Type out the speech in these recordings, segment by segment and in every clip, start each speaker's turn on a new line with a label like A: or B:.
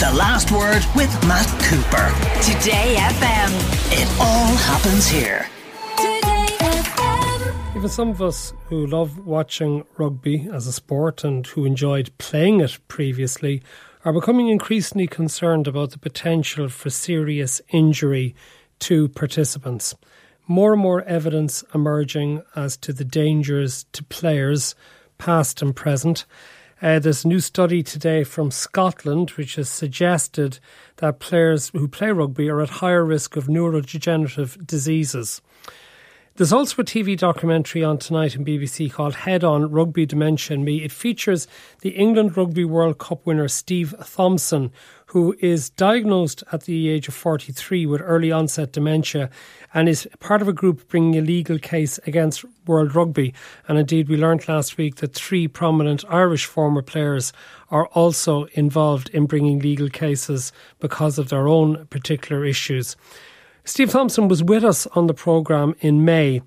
A: The Last Word with Matt Cooper.
B: Today FM.
A: It all happens here.
C: Today FM Even some of us who love watching rugby as a sport and who enjoyed playing it previously are becoming increasingly concerned about the potential for serious injury to participants. More and more evidence emerging as to the dangers to players, past and present. Uh, there's a new study today from Scotland which has suggested that players who play rugby are at higher risk of neurodegenerative diseases. There's also a TV documentary on tonight in BBC called Head On Rugby Dementia Me. It features the England Rugby World Cup winner Steve Thompson, who is diagnosed at the age of 43 with early onset dementia and is part of a group bringing a legal case against World Rugby. And indeed, we learned last week that three prominent Irish former players are also involved in bringing legal cases because of their own particular issues. Steve Thompson was with us on the programme in May,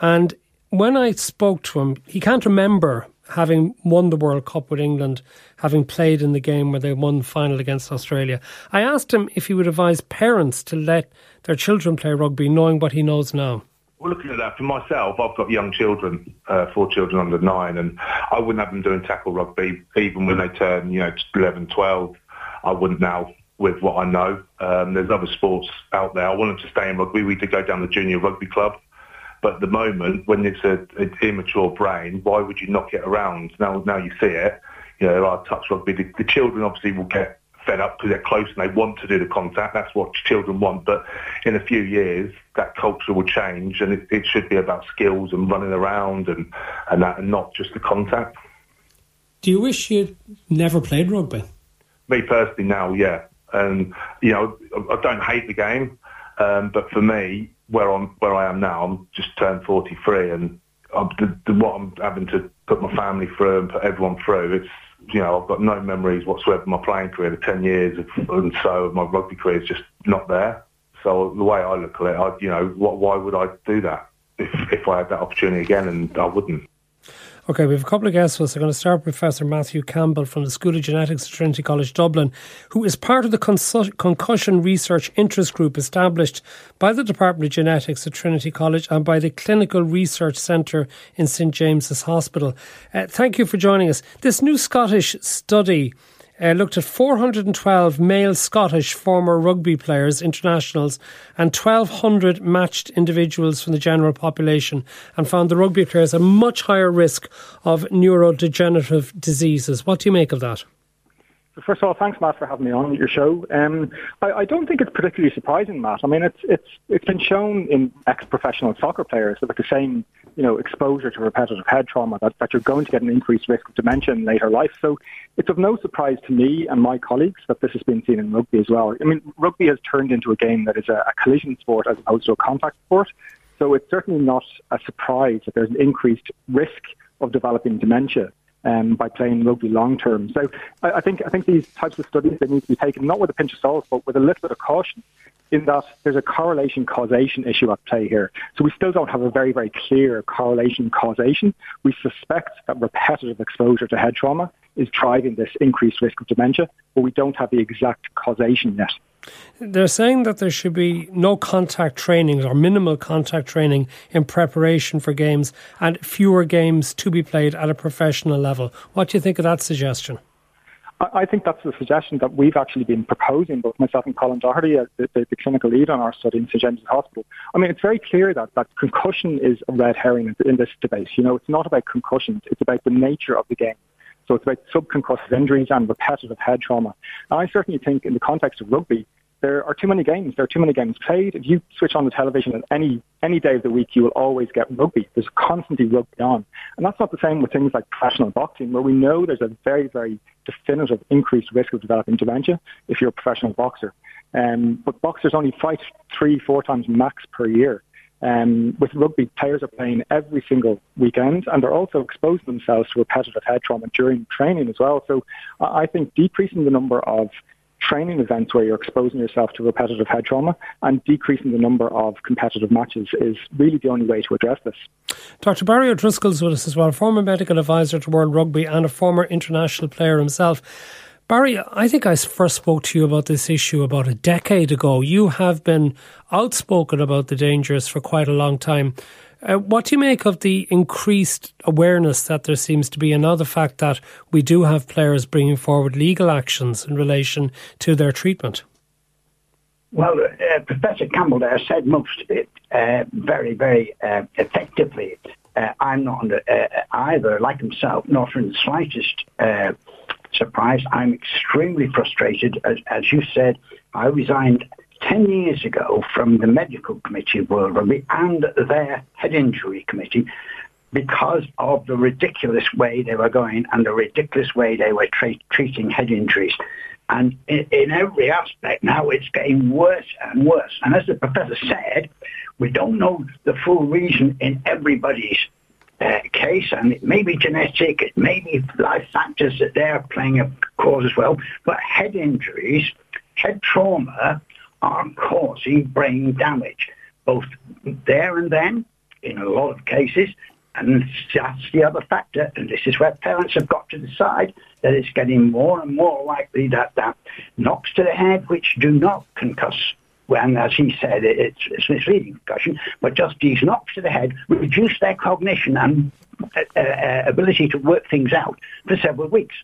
C: and when I spoke to him, he can't remember having won the World Cup with England, having played in the game where they won the final against Australia. I asked him if he would advise parents to let their children play rugby, knowing what he knows now.
D: Well, looking at that for myself, I've got young children, uh, four children under nine, and I wouldn't have them doing tackle rugby even when they turn, you know, 11, 12. I wouldn't now with what I know. Um, there's other sports out there. I wanted to stay in rugby. We did go down the junior rugby club. But at the moment, when it's an immature brain, why would you knock it around? Now, now you see it. You know, there are touch rugby. The, the children obviously will get fed up because they're close and they want to do the contact. That's what children want. But in a few years, that culture will change, and it, it should be about skills and running around and and that, and not just the contact.
C: Do you wish you'd never played rugby?
D: Me personally, now, yeah. And you know, I don't hate the game, um, but for me, where I'm where I am now, I'm just turned 43, and I'm, the, the, what I'm having to put my family through and put everyone through, it's you know, I've got no memories whatsoever of my playing career. The 10 years of, and so of my rugby career is just not there. So the way I look at it, I, you know, what, why would I do that if, if I had that opportunity again? And I wouldn't.
C: Okay, we have a couple of guests with us. I'm going to start with Professor Matthew Campbell from the School of Genetics at Trinity College Dublin, who is part of the Concussion Research Interest Group established by the Department of Genetics at Trinity College and by the Clinical Research Centre in St James's Hospital. Uh, thank you for joining us. This new Scottish study uh, looked at 412 male Scottish former rugby players, internationals, and 1,200 matched individuals from the general population and found the rugby players a much higher risk of neurodegenerative diseases. What do you make of that?
E: First of all, thanks, Matt, for having me on your show. Um, I, I, don't think it's particularly surprising, Matt. I mean, it's it's it's been shown in ex-professional soccer players that with the same you know exposure to repetitive head trauma that, that you're going to get an increased risk of dementia in later life. So it's of no surprise to me and my colleagues that this has been seen in rugby as well. I mean, rugby has turned into a game that is a, a collision sport as opposed to a contact sport. So it's certainly not a surprise that there's an increased risk of developing dementia um, by playing rugby long term. So I, I, think I think these types of studies they need to be taken not with a pinch of salt, but with a little bit of caution. In that there's a correlation causation issue at play here. So we still don't have a very very clear correlation causation. We suspect that repetitive exposure to head trauma is driving this increased risk of dementia, but we don't have the exact causation yet.
C: They're saying that there should be no contact training or minimal contact training in preparation for games and fewer games to be played at a professional level. What do you think of that suggestion?
E: I think that's the suggestion that we've actually been proposing, both myself and Colin Doherty, uh, the, the, the, clinical lead on our study in St James's Hospital. I mean, it's very clear that, that concussion is a red herring in, in this debate. You know, it's not about concussions, it's about the nature of the game. So it's about subconcussive injuries and repetitive head trauma. And I certainly think in the context of rugby, there are too many games. There are too many games played. If you switch on the television at any any day of the week, you will always get rugby. There's constantly rugby on, and that's not the same with things like professional boxing, where we know there's a very very definitive increased risk of developing dementia if you're a professional boxer. Um, but boxers only fight three, four times max per year. Um, with rugby, players are playing every single weekend, and they're also exposing themselves to repetitive head trauma during training as well. So I think decreasing the number of training events where you're exposing yourself to repetitive head trauma and decreasing the number of competitive matches is really the only way to address this.
C: Dr. Barry O'Driscoll's with us as well, former medical advisor to World Rugby and a former international player himself. Barry, I think I first spoke to you about this issue about a decade ago. You have been outspoken about the dangers for quite a long time. Uh, what do you make of the increased awareness that there seems to be, and the fact that we do have players bringing forward legal actions in relation to their treatment?
B: Well, uh, Professor Campbell there said most of it uh, very, very uh, effectively. Uh, I'm not under, uh, either, like himself, not in the slightest surprised. I'm extremely frustrated. As, as you said, I resigned 10 years ago from the medical committee of World Rugby and their head injury committee because of the ridiculous way they were going and the ridiculous way they were tra- treating head injuries. And in, in, every aspect now, it's getting worse and worse. And as the professor said, we don't know the full reason in everybody's uh, case, and it may be genetic, it may be life factors that they're playing a cause as well, but head injuries, head trauma are causing brain damage, both there and then, in a lot of cases, and that's the other factor, and this is where parents have got to decide that it's getting more and more likely that that knocks to the head, which do not concuss when, as he said, it's, it's misleading concussion, but just these knocks to the head reduce their cognition and uh, uh, ability to work things out for several weeks.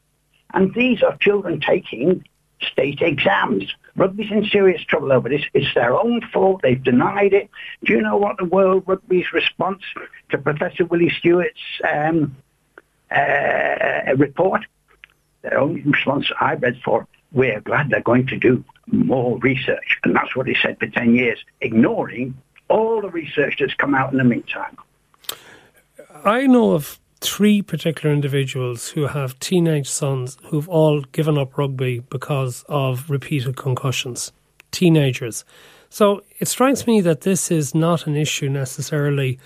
B: And these are children taking state exams. Rugby's in serious trouble over this. It's their own fault. They've denied it. Do you know what the World Rugby's response to Professor Willie Stewart's um, uh, report? Their only response I read for, we're glad they're going to do more research. And that's what he said for 10 years, ignoring all the research that's come out in the meantime.
C: I know of three particular individuals who have teenage sons who've all given up rugby because of repeated concussions. Teenagers. So it strikes me that this is not an issue necessarily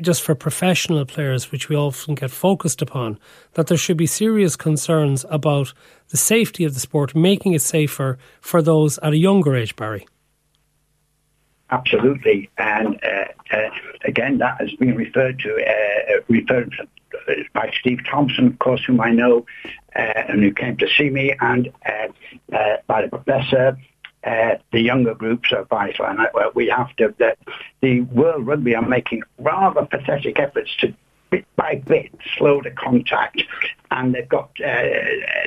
C: just for professional players, which we often get focused upon, that there should be serious concerns about the safety of the sport, making it safer for those at a younger age, Barry.
B: Absolutely, and uh, uh, again, that has been referred to, uh, referred by Steve Thompson, of course, whom I know, uh, and who came to see me, and uh, uh, by the professor. The younger groups are vital, and we have to. The, the World Rugby are making rather pathetic efforts to bit by bit slow the contact and they've got uh,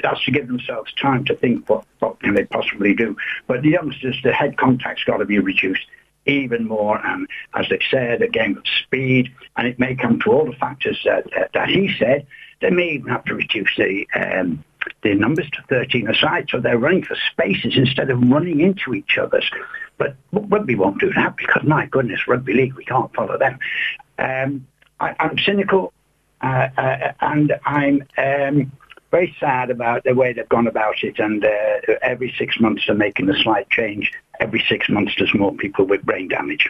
B: that's to give themselves time to think what, what can they possibly do. But the youngsters, the head contact's got to be reduced even more. And as they said, again, speed, and it may come to all the factors that, that he said. They may even have to reduce the um, the numbers to 13 aside, so they're running for spaces instead of running into each other's. But rugby won't do that because, my goodness, rugby league, we can't follow them. Um, I, am cynical uh, uh, and I'm um, very sad about the way they've gone about it. And uh, every six months they're making a slight change. Every six months there's more people with brain damage.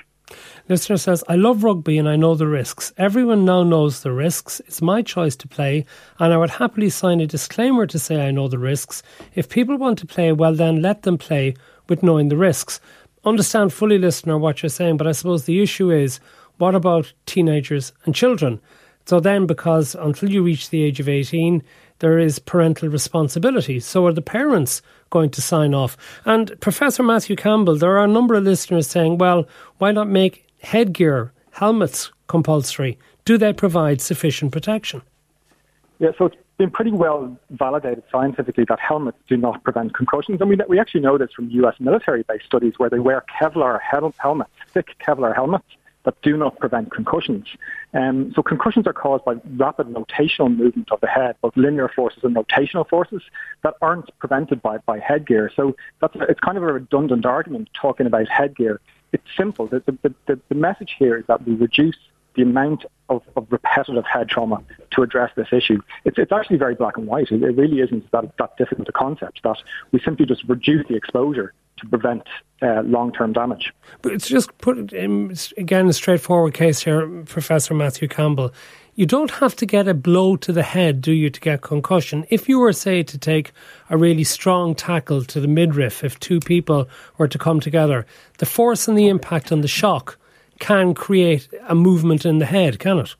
C: Listener says, I love rugby and I know the risks. Everyone now knows the risks. It's my choice to play, and I would happily sign a disclaimer to say I know the risks. If people want to play, well, then let them play with knowing the risks. Understand fully, listener, what you're saying, but I suppose the issue is what about teenagers and children? So then, because until you reach the age of 18, there is parental responsibility. So are the parents going to sign off? And Professor Matthew Campbell, there are a number of listeners saying, well, why not make headgear, helmets compulsory? Do they provide sufficient protection?
E: Yeah, so it's been pretty well validated scientifically that helmets do not prevent concussions. And we, we actually know this from US military based studies where they wear Kevlar helmets, thick Kevlar helmets that do not prevent concussions. Um, so concussions are caused by rapid rotational movement of the head, both linear forces and rotational forces that aren't prevented by, by headgear. So that's it's kind of a redundant argument talking about headgear. It's simple. The, the, the, the message here is that we reduce the amount of, of, repetitive head trauma to address this issue. It's, it's actually very black and white. It, it really isn't that, that difficult a concept that we simply just reduce the exposure to prevent uh, long-term damage.
C: But it's just put in, again a straightforward case here, Professor Matthew Campbell. You don't have to get a blow to the head, do you, to get concussion? If you were, say, to take a really strong tackle to the midriff, if two people were to come together, the force and the impact and the shock can create a movement in the head, can it?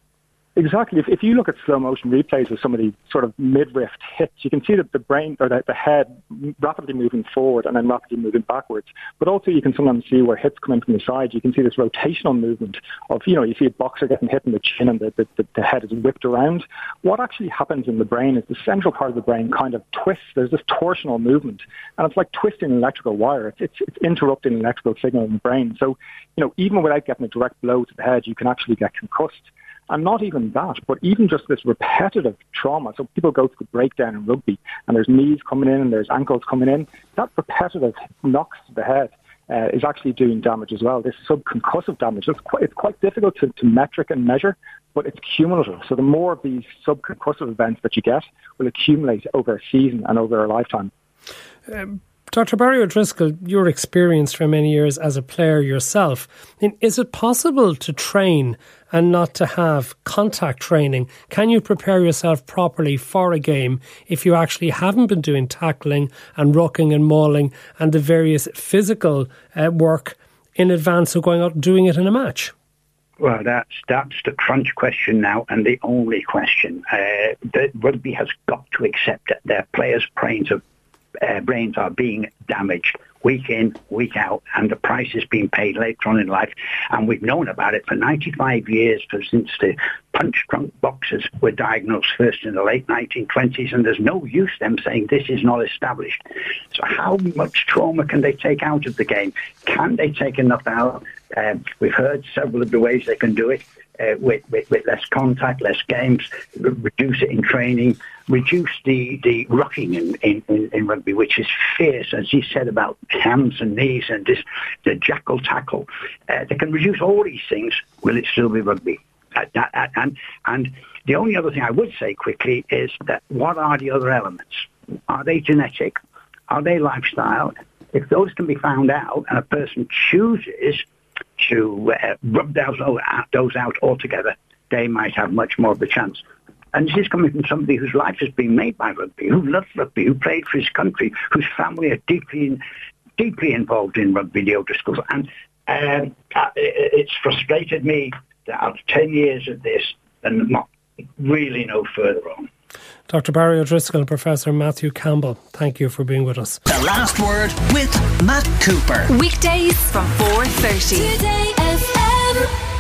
E: Exactly. If, if you look at slow motion replays of some of these sort of midriff hits, you can see that the brain or the, the head rapidly moving forward and then rapidly moving backwards. But also you can sometimes see where hits come in from the side. You can see this rotational movement of, you know, you see a boxer getting hit in the chin and the, the, the head is whipped around. What actually happens in the brain is the central part of the brain kind of twists. There's this torsional movement and it's like twisting an electrical wire. It's, it's, it's interrupting an electrical signal in the brain. So, you know, even without getting a direct blow to the head, you can actually get concussed. And not even that, but even just this repetitive trauma. So people go through breakdown in rugby and there's knees coming in and there's ankles coming in. That repetitive knocks to the head uh, is actually doing damage as well. This subconcussive damage, it's quite, it's quite difficult to, to metric and measure, but it's cumulative. So the more of these subconcussive events that you get will accumulate over a season and over a lifetime.
C: Um, Dr. Barry O'Driscoll, you're experienced for many years as a player yourself. Is it possible to train and not to have contact training? Can you prepare yourself properly for a game if you actually haven't been doing tackling and rucking and mauling and the various physical uh, work in advance of going out and doing it in a match?
B: Well, that's that's the crunch question now, and the only question. Uh, the rugby has got to accept that their players' brains are uh, brains are being damaged week in, week out, and the price is being paid later on in life. And we've known about it for 95 years, since the punch-drunk boxers were diagnosed first in the late 1920s, and there's no use them saying this is not established. So how much trauma can they take out of the game? Can they take enough out? Um, we've heard several of the ways they can do it uh, with, with, with, less contact, less games, reduce it in training, reduce the, the rucking in, in, in, rugby, which is fierce, as you said about hands and knees and this, the jackal tackle. Uh, they can reduce all these things. Will it still be rugby? Uh, and, and the only other thing I would say quickly is that what are the other elements? Are they genetic? Are they lifestyle? If those can be found out and a person chooses to uh, rub those, those out altogether, they might have much more of a chance. And this is coming from somebody whose life has been made by rugby, who loves rugby, who played for his country, whose family are deeply, in, deeply involved in rugby, the O'Driscolls. And um, uh, it's frustrated me that after 10 years of this, and not really no further on.
C: Dr. Barry O'Driscoll and Professor Matthew Campbell, thank you for being with us.
A: The last word with Matt Cooper.
F: Weekdays from 4.30. Today FM.